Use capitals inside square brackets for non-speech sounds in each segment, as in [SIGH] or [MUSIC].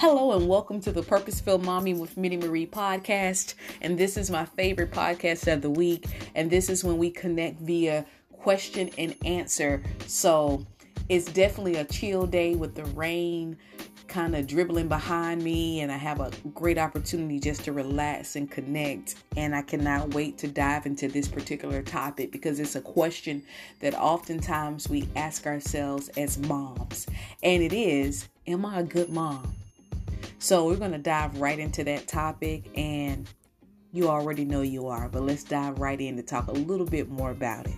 Hello and welcome to the Purposeful Mommy with Minnie Marie podcast. And this is my favorite podcast of the week. And this is when we connect via question and answer. So it's definitely a chill day with the rain kind of dribbling behind me, and I have a great opportunity just to relax and connect. And I cannot wait to dive into this particular topic because it's a question that oftentimes we ask ourselves as moms. And it is Am I a good mom? So we're going to dive right into that topic, and you already know you are, but let's dive right in to talk a little bit more about it.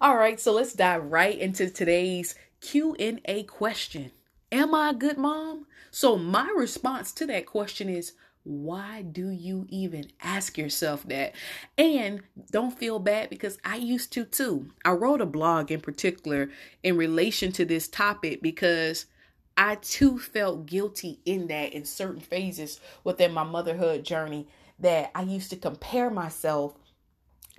All right, so let's dive right into today's Q&A question. Am I a good mom? So my response to that question is why do you even ask yourself that? And don't feel bad because I used to too. I wrote a blog in particular in relation to this topic because I too felt guilty in that in certain phases within my motherhood journey that I used to compare myself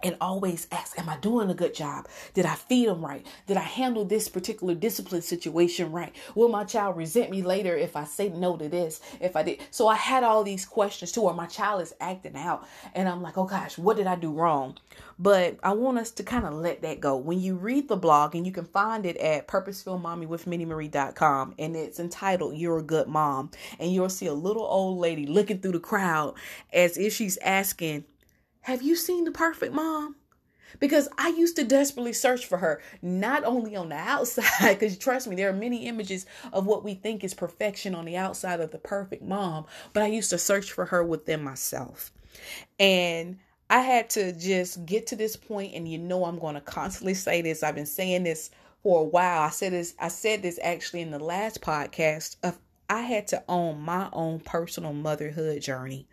and always ask, Am I doing a good job? Did I feed them right? Did I handle this particular discipline situation right? Will my child resent me later if I say no to this? If I did. So I had all these questions too, or my child is acting out. And I'm like, Oh gosh, what did I do wrong? But I want us to kind of let that go. When you read the blog, and you can find it at purposefulmommywithminniemarie.com, and it's entitled You're a Good Mom. And you'll see a little old lady looking through the crowd as if she's asking, have you seen the perfect mom? Because I used to desperately search for her, not only on the [LAUGHS] outside, because trust me, there are many images of what we think is perfection on the outside of the perfect mom, but I used to search for her within myself. And I had to just get to this point, and you know, I'm going to constantly say this. I've been saying this for a while. I said this, I said this actually in the last podcast of I had to own my own personal motherhood journey.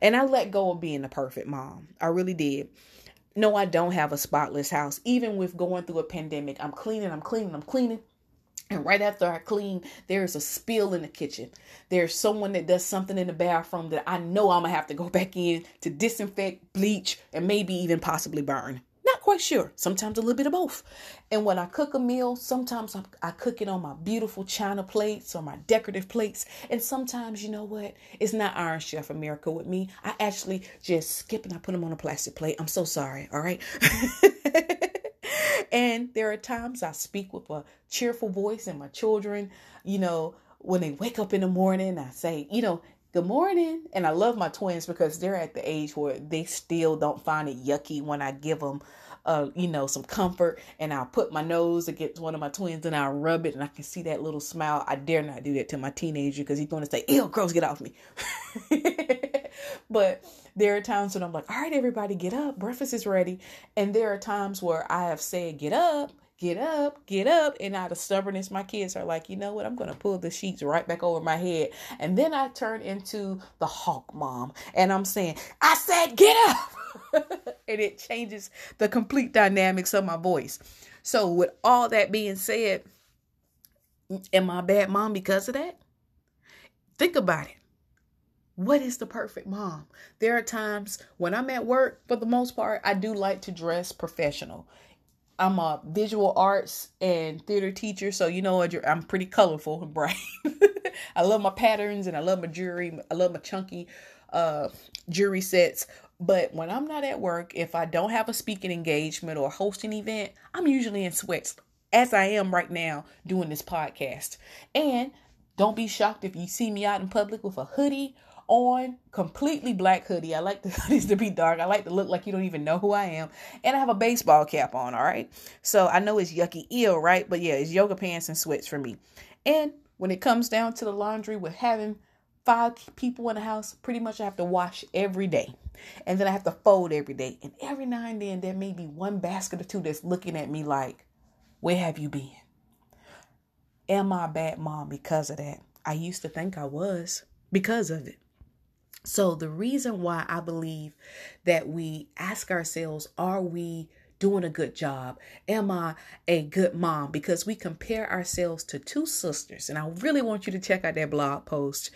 And I let go of being a perfect mom. I really did. No, I don't have a spotless house. Even with going through a pandemic, I'm cleaning, I'm cleaning, I'm cleaning. And right after I clean, there's a spill in the kitchen. There's someone that does something in the bathroom that I know I'm to have to go [LAUGHS] back in to disinfect, bleach, and maybe even possibly burn. Quite sure. Sometimes a little bit of both. And when I cook a meal, sometimes I, I cook it on my beautiful china plates or my decorative plates. And sometimes, you know what? It's not Iron Chef America with me. I actually just skip and I put them on a plastic plate. I'm so sorry. All right. [LAUGHS] and there are times I speak with a cheerful voice, and my children, you know, when they wake up in the morning, I say, you know, good morning. And I love my twins because they're at the age where they still don't find it yucky when I give them, uh, you know, some comfort. And I'll put my nose against one of my twins and I'll rub it and I can see that little smile. I dare not do that to my teenager because he's going to say, ew, girls, get off me. [LAUGHS] but there are times when I'm like, all right, everybody, get up. Breakfast is ready. And there are times where I have said, get up get up, get up. And out of stubbornness, my kids are like, you know what? I'm going to pull the sheets right back over my head. And then I turn into the hawk mom and I'm saying, I said, get up. [LAUGHS] and it changes the complete dynamics of my voice. So, with all that being said, am I a bad mom because of that? Think about it. What is the perfect mom? There are times when I'm at work, for the most part, I do like to dress professional. I'm a visual arts and theater teacher, so you know what? I'm pretty colorful and bright. [LAUGHS] I love my patterns and I love my jewelry. I love my chunky uh, jewelry sets. But when I'm not at work, if I don't have a speaking engagement or hosting event, I'm usually in sweats, as I am right now doing this podcast. And don't be shocked if you see me out in public with a hoodie on, completely black hoodie. I like the [LAUGHS] hoodies to be dark. I like to look like you don't even know who I am. And I have a baseball cap on, all right? So I know it's yucky ill, right? But yeah, it's yoga pants and sweats for me. And when it comes down to the laundry with having five people in the house, pretty much I have to wash every day. And then I have to fold every day. And every now and then there may be one basket or two that's looking at me like, where have you been? Am I a bad mom because of that? I used to think I was because of it. So, the reason why I believe that we ask ourselves, are we doing a good job? Am I a good mom? Because we compare ourselves to two sisters. And I really want you to check out that blog post,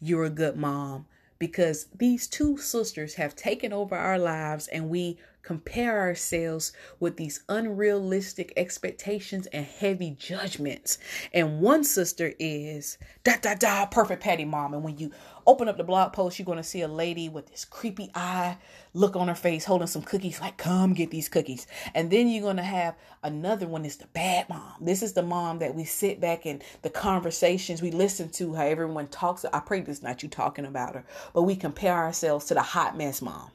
You're a Good Mom, because these two sisters have taken over our lives and we compare ourselves with these unrealistic expectations and heavy judgments. And one sister is da da da perfect patty mom. And when you open up the blog post, you're going to see a lady with this creepy eye look on her face holding some cookies, like, come get these cookies. And then you're going to have another one is the bad mom. This is the mom that we sit back and the conversations we listen to, how everyone talks. I pray this not you talking about her, but we compare ourselves to the hot mess mom.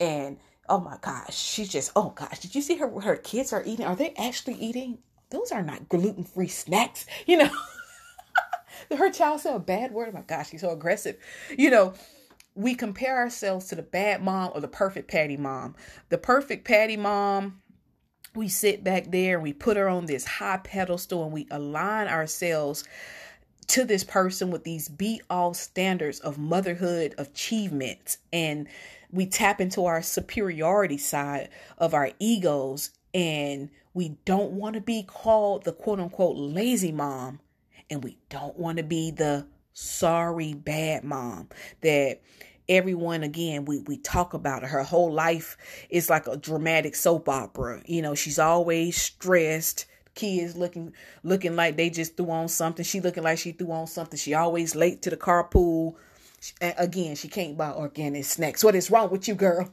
And oh my gosh, she's just, oh gosh, did you see her? Her kids are eating. Are they actually eating? Those are not gluten free snacks, you know. [LAUGHS] her child said a bad word. Oh my gosh, she's so aggressive. You know, we compare ourselves to the bad mom or the perfect patty mom. The perfect patty mom, we sit back there and we put her on this high pedestal and we align ourselves to this person with these be all standards of motherhood achievements and we tap into our superiority side of our egos and we don't want to be called the quote unquote lazy mom and we don't want to be the sorry bad mom that everyone again we we talk about her whole life is like a dramatic soap opera. You know she's always stressed kids looking looking like they just threw on something. She looking like she threw on something. She always late to the carpool again, she can't buy organic snacks. What is wrong with you, girl?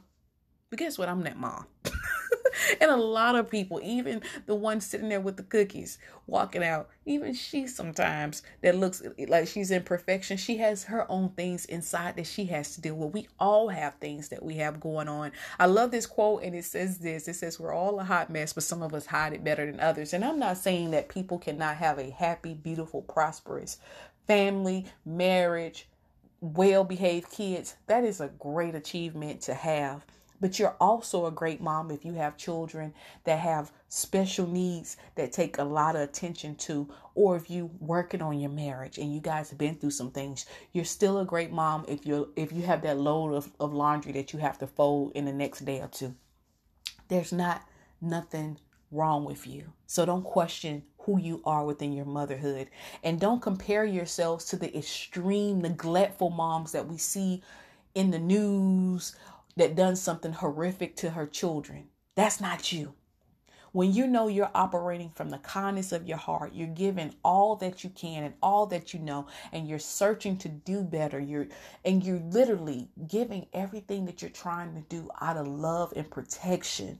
But guess what? I'm that mom. [LAUGHS] and a lot of people, even the one sitting there with the cookies, walking out, even she sometimes that looks like she's in perfection. She has her own things inside that she has to deal with. We all have things that we have going on. I love this quote, and it says this it says, We're all a hot mess, but some of us hide it better than others. And I'm not saying that people cannot have a happy, beautiful, prosperous family, marriage, well behaved kids, that is a great achievement to have. But you're also a great mom if you have children that have special needs that take a lot of attention to, or if you working on your marriage and you guys have been through some things, you're still a great mom if you're if you have that load of, of laundry that you have to fold in the next day or two. There's not nothing wrong with you. So don't question who you are within your motherhood. And don't compare yourselves to the extreme neglectful moms that we see in the news that done something horrific to her children. That's not you. When you know you're operating from the kindness of your heart, you're giving all that you can and all that you know, and you're searching to do better. You're and you're literally giving everything that you're trying to do out of love and protection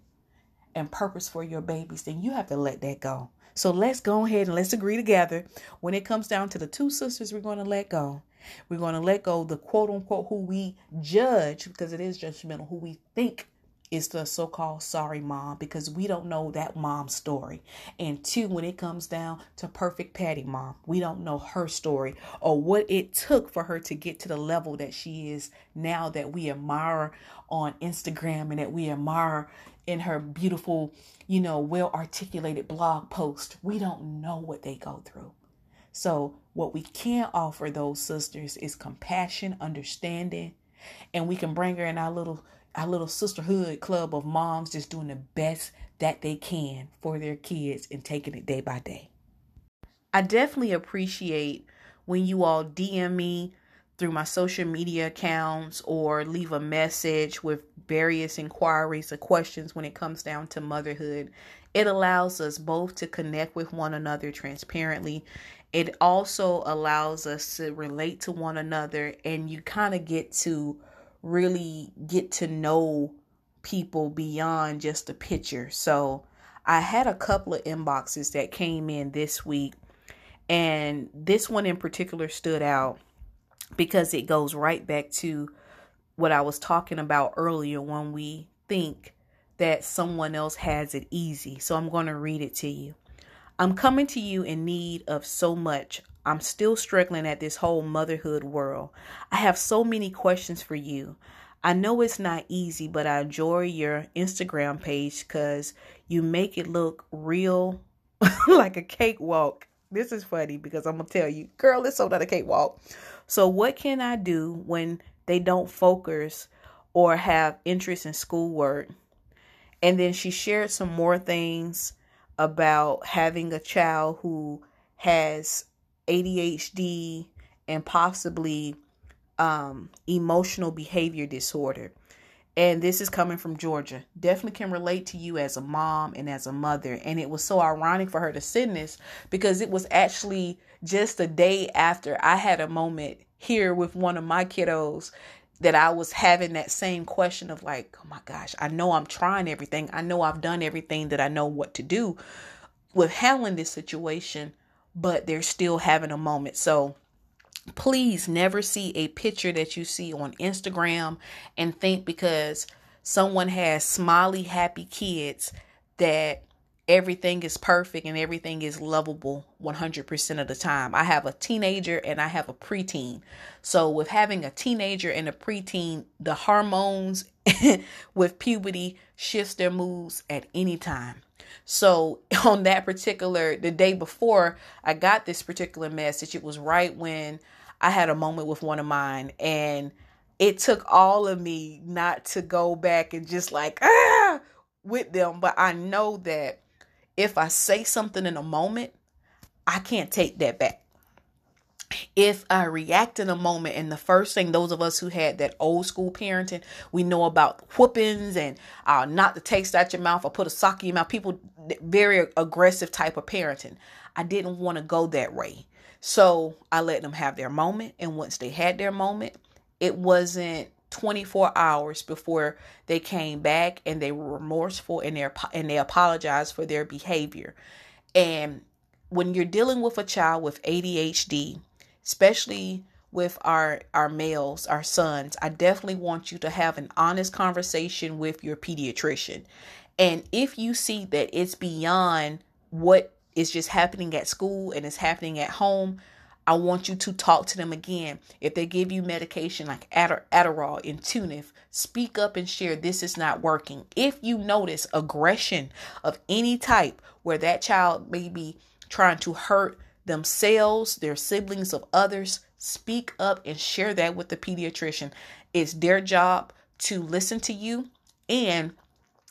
and purpose for your babies, then you have to let that go. So let's go ahead and let's agree together. When it comes down to the two sisters, we're going to let go. We're going to let go the quote unquote who we judge, because it is judgmental, who we think is the so called sorry mom, because we don't know that mom's story. And two, when it comes down to perfect Patty mom, we don't know her story or what it took for her to get to the level that she is now that we admire on Instagram and that we admire in her beautiful, you know, well articulated blog post. We don't know what they go through. So, what we can offer those sisters is compassion, understanding, and we can bring her in our little our little sisterhood club of moms just doing the best that they can for their kids and taking it day by day. I definitely appreciate when you all DM me through my social media accounts or leave a message with various inquiries or questions when it comes down to motherhood. It allows us both to connect with one another transparently. It also allows us to relate to one another, and you kind of get to really get to know people beyond just a picture. So, I had a couple of inboxes that came in this week, and this one in particular stood out because it goes right back to what I was talking about earlier when we think that someone else has it easy. So I'm going to read it to you. I'm coming to you in need of so much. I'm still struggling at this whole motherhood world. I have so many questions for you. I know it's not easy, but I enjoy your Instagram page because you make it look real [LAUGHS] like a cakewalk. This is funny because I'm going to tell you, girl, it's so not a cakewalk. So, what can I do when they don't focus or have interest in schoolwork? And then she shared some more things about having a child who has ADHD and possibly um, emotional behavior disorder. And this is coming from Georgia. Definitely can relate to you as a mom and as a mother. And it was so ironic for her to send this because it was actually just a day after I had a moment here with one of my kiddos that I was having that same question of like, oh my gosh, I know I'm trying everything. I know I've done everything that I know what to do with handling this situation, but they're still having a moment. So please never see a picture that you see on Instagram and think because someone has smiley, happy kids that everything is perfect and everything is lovable 100% of the time. I have a teenager and I have a preteen. So, with having a teenager and a preteen, the hormones [LAUGHS] with puberty shifts their moods at any time. So, [LAUGHS] on that particular the day before I got this particular message, it was right when I had a moment with one of mine and it took all of me not to go back and just like ah with them, but I know that if I say something in a moment, I can't take that back. If I react in a moment, and the first thing those of us who had that old school parenting, we know about whoopings and uh, knock the taste out your mouth or put a sock in your mouth. People, very aggressive type of parenting. I didn't want to go that way. So I let them have their moment. And once they had their moment, it wasn't 24 hours before they came back and they were remorseful and they and they apologized for their behavior. And when you're dealing with a child with ADHD, especially with our our males, our sons, I definitely want you to have an honest conversation with your pediatrician. And if you see that it's beyond what is just happening at school and it's happening at home, I want you to talk to them again. If they give you medication like Adderall and Intuniv, speak up and share this is not working. If you notice aggression of any type where that child may be trying to hurt themselves, their siblings, of others, speak up and share that with the pediatrician. It's their job to listen to you and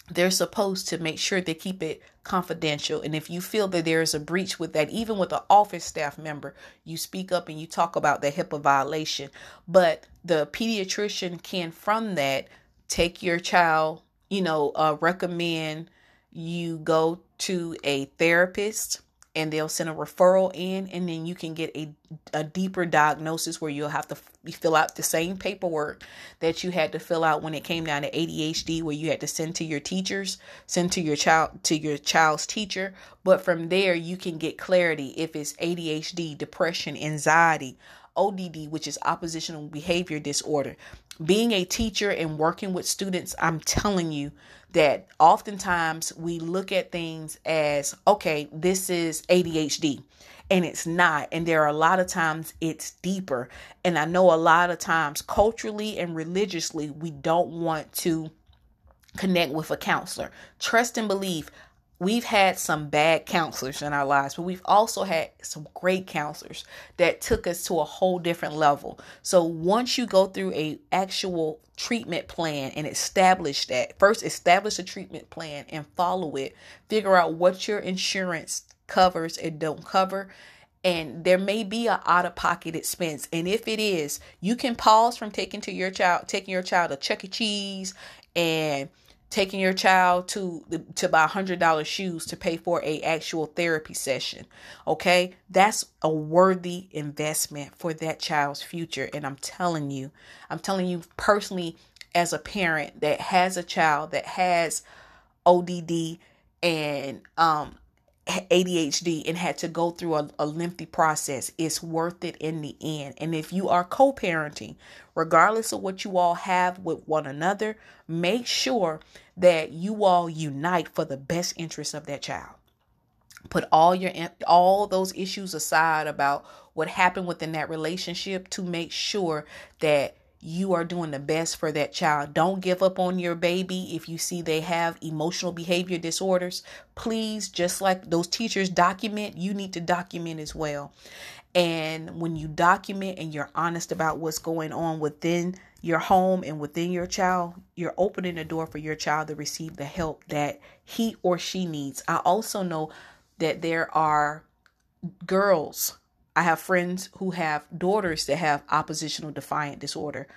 they're supposed to make sure they keep it confidential. And if you feel that there is a breach with that, even with an office staff member, you speak up and you talk about the HIPAA violation. But the pediatrician can, from that, take your child, you know, uh, recommend you go to a therapist and they'll send a referral in and then you can get a, a deeper diagnosis where you'll have to fill out the same paperwork that you had to fill out when it came down to ADHD where you had to send to your teachers send to your child to your child's teacher. But from there you can get clarity if it's ADHD depression anxiety ODD which is oppositional behavior disorder. Being a teacher and working with students I'm telling you that oftentimes we look at things as okay, this is ADHD and it's not. And there are a lot of times it's deeper. And I know a lot of times culturally and religiously, we don't want to connect with a counselor. Trust and believe we've had some bad counselors in our lives, but we've also had some great counselors that took us to a whole different level. So once you go through a actual treatment plan and establish that, first establish a treatment plan and follow it, figure out what your insurance covers and don't cover. And there may be a out of pocket expense. And if it is, you can pause from taking to your child, taking your child to Chuck E. Cheese and taking your child to to buy hundred dollar shoes to pay for a actual therapy session okay? That's a worthy investment for that child's future. And i'm telling you i'm telling you personally as a parent that has a child that has odd and um ADHD and had to go through a, a lengthy process, it's worth it in the end. And if you are co parenting, regardless of what you all have with one another, make sure that you all unite for the best interest of that child. Put all your all those issues aside about what happened within that relationship to make sure that you are doing the best for that child. Don't give up on your baby if you see they have emotional behavior disorders. Please, just like those teachers document, you need to document as well. And when you document and you're honest about what's going on within your home and within your child, you're opening the door for your child to receive the help that he or she needs. I also know that there are girls I have friends who have daughters that have oppositional defiant disorder.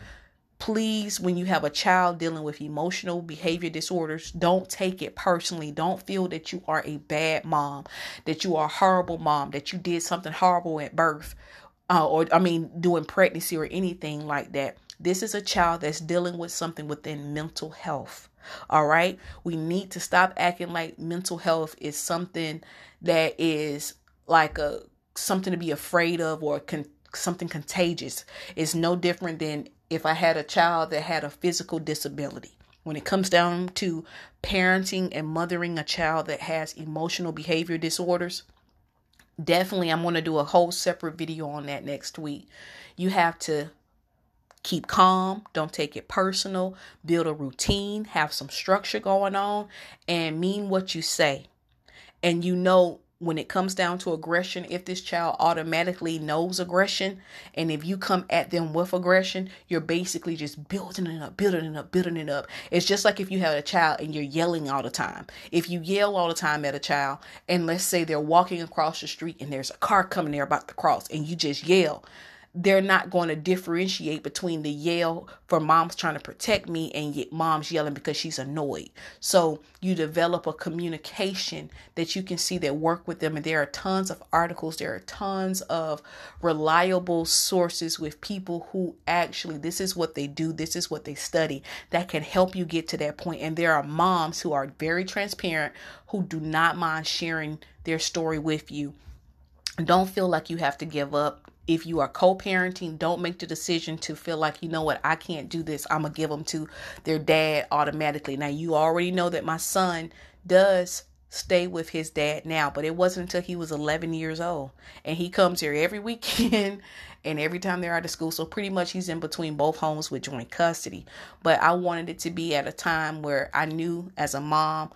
Please, when you have a child dealing with emotional behavior disorders, don't take it personally. Don't feel that you are a bad mom, that you are a horrible mom, that you did something horrible at birth, uh, or I mean, doing pregnancy or anything like that. This is a child that's dealing with something within mental health. All right. We need to stop acting like mental health is something that is like a something to be afraid of or con- something contagious. is no different than if I had a child that had a physical disability. When it comes down to parenting and mothering a child that has emotional behavior disorders, definitely I'm going to do a whole separate video on that next week. You have to keep calm, don't take it personal, build a routine, have some structure going on, and mean what you say. And you know when it comes down to aggression, if this child automatically knows aggression, and if you come at them with aggression, you're basically just building it up, building it up, building it up. It's just like if you have a child and you're yelling all the time. If you yell all the time at a child, and let's say they're walking across the street and there's a car coming there about to cross, and you just yell, they're not going to differentiate between the yell for mom's trying to protect me and yet mom's yelling because she's annoyed. So you develop a communication that you can see that work with them. And there are tons of articles, there are tons of reliable sources with people who actually, this is what they do, this is what they study that can help you get to that point. And there are moms who are very transparent, who do not mind sharing their story with you. Don't feel like you have to give up if you are co-parenting don't make the decision to feel like you know what i can't do this i'm gonna give them to their dad automatically. Now you already know that my son does stay with his dad now but it wasn't until he was 11 years old. And he comes here every [LAUGHS] weekend and every time they're out of school so pretty much he's in between both homes with joint custody. But i wanted it to be at a time where i knew as a mom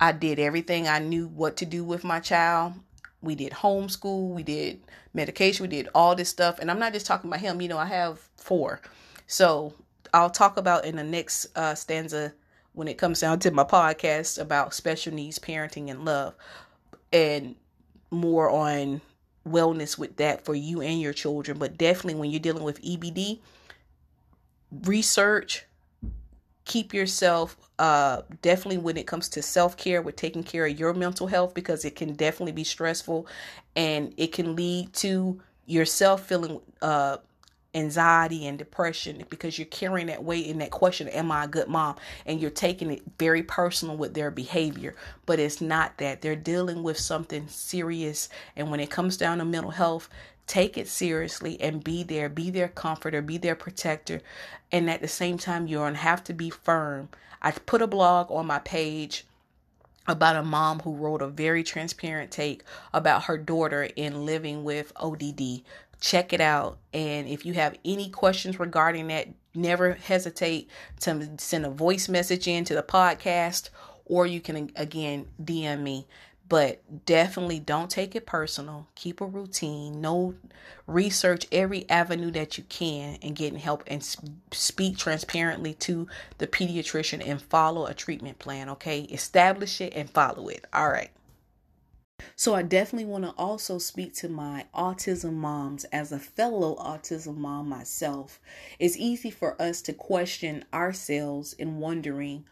i did everything. I knew what to do with my child we did homeschool, we did medication, we did all this stuff. And I'm not just talking about him, you know, I have four. So I'll talk about in the next uh, stanza when it comes down to my podcast about special needs parenting and love and more on wellness with that for you and your children. But definitely when you're dealing with EBD, research, keep yourself uh definitely when it comes to self-care with taking care of your mental health because it can definitely be stressful and it can lead to yourself feeling uh anxiety and depression because you're carrying that weight in that question am i a good mom? And you're taking it very personal with their behavior. But it's not that. They're dealing with something serious and when it comes down to mental health take it seriously and be there be their comforter be their protector and at the same time you're gonna have to be firm i put a blog on my page about a mom who wrote a very transparent take about her daughter in living with ODD. Check it out. And if you have any questions regarding that, never hesitate to send a voice message in to the podcast or you can again DM me but definitely don't take it personal. Keep a routine. Know, research every avenue that you can and getting help and speak transparently to the pediatrician and follow a treatment plan. Okay, establish it and follow it. All right. So, I definitely want to also speak to my autism moms as a fellow autism mom myself. It's easy for us to question ourselves in wondering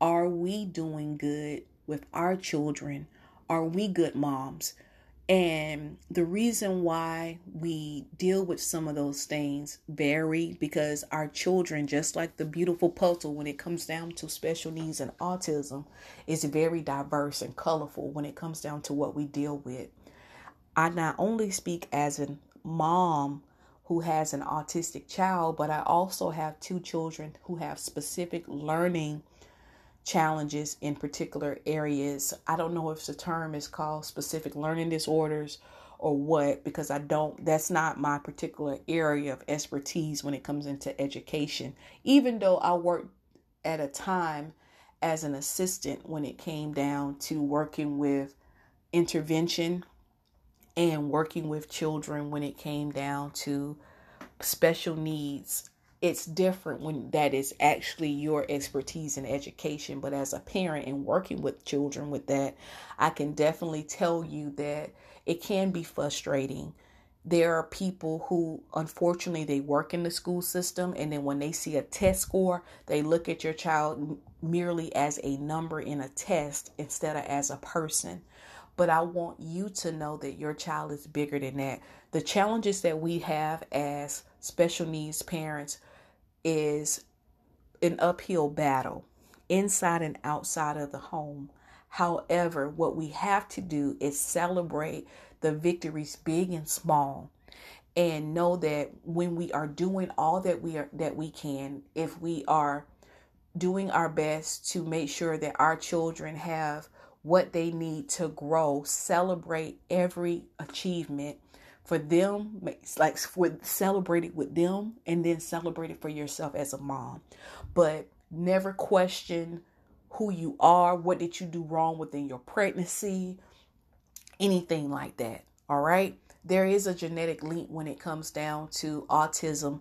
are we doing good with our children? Are we good moms? And the reason why we deal with some of those things vary because our children, just like the beautiful puzzle when it comes down to special needs and autism, is very diverse and colorful when it comes down to what we deal with. I not only speak as a mom who has an autistic child, but I also have two children who have specific learning challenges in particular areas. I don't know if the term is called specific learning disorders or what because I don't that's not my particular area of expertise when it comes into education. Even though I worked at a time as an assistant when it came down to working with intervention and working with children when it came down to special needs it's different when that is actually your expertise in education. But as a parent and working with children with that, I can definitely tell you that it can be frustrating there are people who unfortunately they work in the school system and then when they see a test score they look at your child merely as a number in a test instead of as a person but i want you to know that your child is bigger than that the challenges that we have as special needs parents is an uphill battle inside and outside of the home. However what we have to do is celebrate the victories big and small and know that when we are doing all that we are that we can if we are doing our best to make sure that our children have what they need to grow celebrate every achievement for them like celebrate it with them and then celebrate it for yourself as a mom but never question who you are what did you do wrong within your pregnancy anything like that. All right. There is a genetic link when it comes down to autism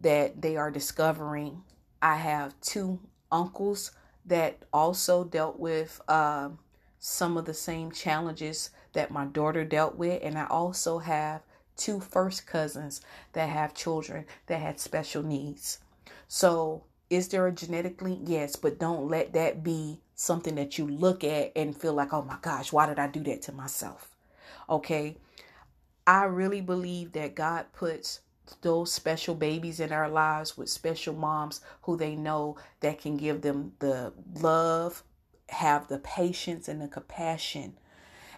that they are discovering. I have two uncles that also dealt with uh, some of the same challenges that my daughter dealt with. And I also have two first cousins that have children that had special needs. So, is there a genetic link? Yes, but don't let that be something that you look at and feel like, oh my gosh, why did I do that to myself? Okay. I really believe that God puts those special babies in our lives with special moms who they know that can give them the love, have the patience and the compassion,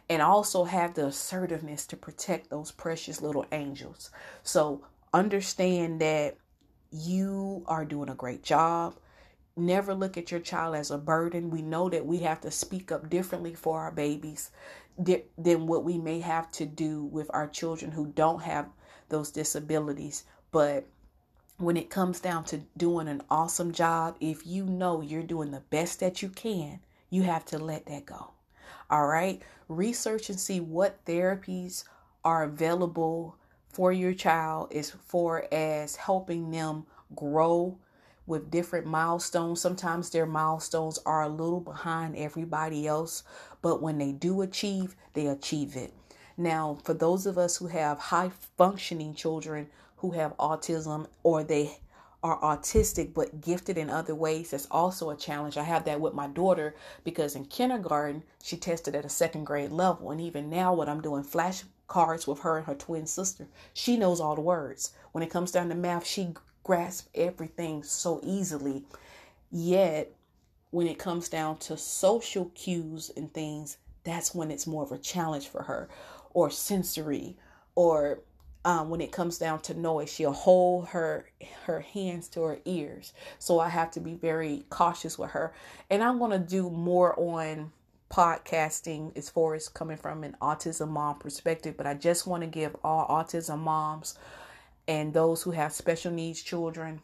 and also have the assertiveness to protect those precious little angels. So understand that you are doing a great job never look at your child as a burden. We know that we have to speak up differently for our babies than what we may have to do with our children who don't have those disabilities. But when it comes down to doing an awesome job, if you know you're doing the best that you can, you have to let that go. All right. Research and see what therapies are available for your child as far as helping them grow with different milestones. Sometimes their milestones are a little behind everybody else, but when they do achieve, they achieve it. Now, for those of us who have high functioning children who have autism or they are autistic but gifted in other ways, that's also a challenge. I have that with my daughter because in kindergarten, she tested at a second grade level. And even now, when I'm doing flashcards with her and her twin sister, she knows all the words. When it comes down to math, she grasps everything so easily. Yet, when it comes down to social cues and things, that's when it's more of a challenge for her, or sensory, or um, when it comes down to noise, she'll hold her her hands to her ears. So I have to be very cautious with her, and I'm gonna do more on podcasting as far as coming from an autism mom perspective. But I just want to give all autism moms and those who have special needs children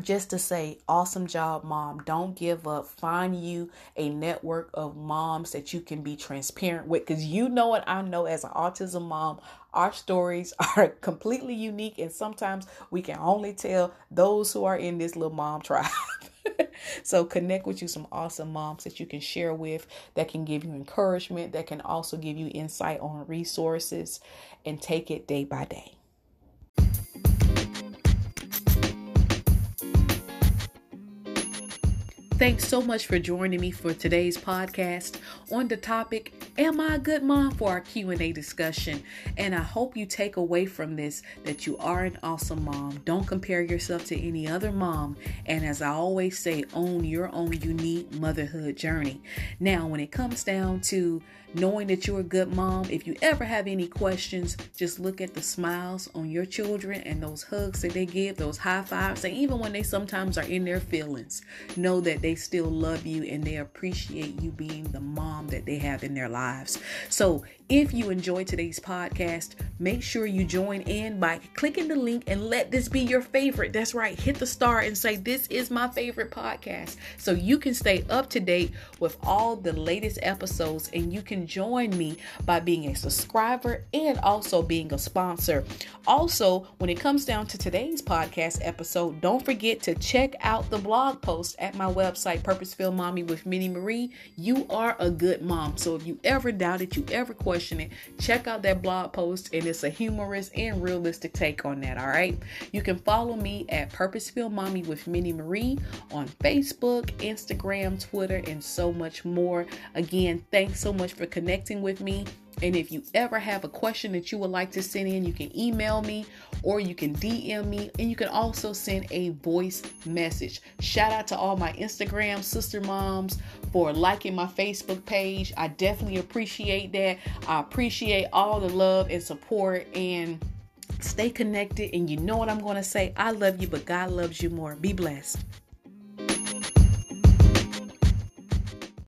just to say awesome job mom. Don't give up. Find you a network of moms that you can be transparent with. Because you know what i know as an autism mom our stories [LAUGHS] are completely unique and sometimes we can only tell those who are in this little mom tribe. [LAUGHS] So connect with you some awesome moms that you can share with that can give you encouragement that can also give you insight on resources and take it day by day Thanks so much for joining me for today's podcast on the topic Am I a good mom for our Q&A discussion? And I hope you take away from this that you are an awesome mom. Don't compare yourself to any other mom, and as I always say, own your own unique motherhood journey. Now, when it comes down to knowing that you're a good mom. If you ever have any questions, just look at the smiles on your children and those hugs that they give, those high fives, and even when they sometimes are in their feelings, know that they still love you and they appreciate you being the mom that they have in their lives. So if you enjoyed today's podcast, make sure you join in by clicking the link and let this be your favorite. That's right, hit the star and say, This is my favorite podcast. So you can stay up to date with all the latest episodes and you can join me by being a subscriber and also being a sponsor. Also, when it comes down to today's podcast episode, don't forget to check out the blog post at my website Purposeful Mommy with Minnie Marie, you are a good mom. So if you ever doubt it, you ever question it, check out that blog post and it's a humorous and realistic take on that. All right. You can follow me at Purposeful Mommy with Minnie Marie on Facebook, Instagram, Twitter, and so much more. Again, thanks so much for connecting with me. And if you ever have a question that you would like to send in, you can email me or you can DM me and you can also send a voice message. Shout out to all my Instagram sister moms for liking my Facebook page. I definitely appreciate that. I appreciate all the love and support and stay connected. And you know what I'm going to say? I love you, but God loves you more. Be blessed.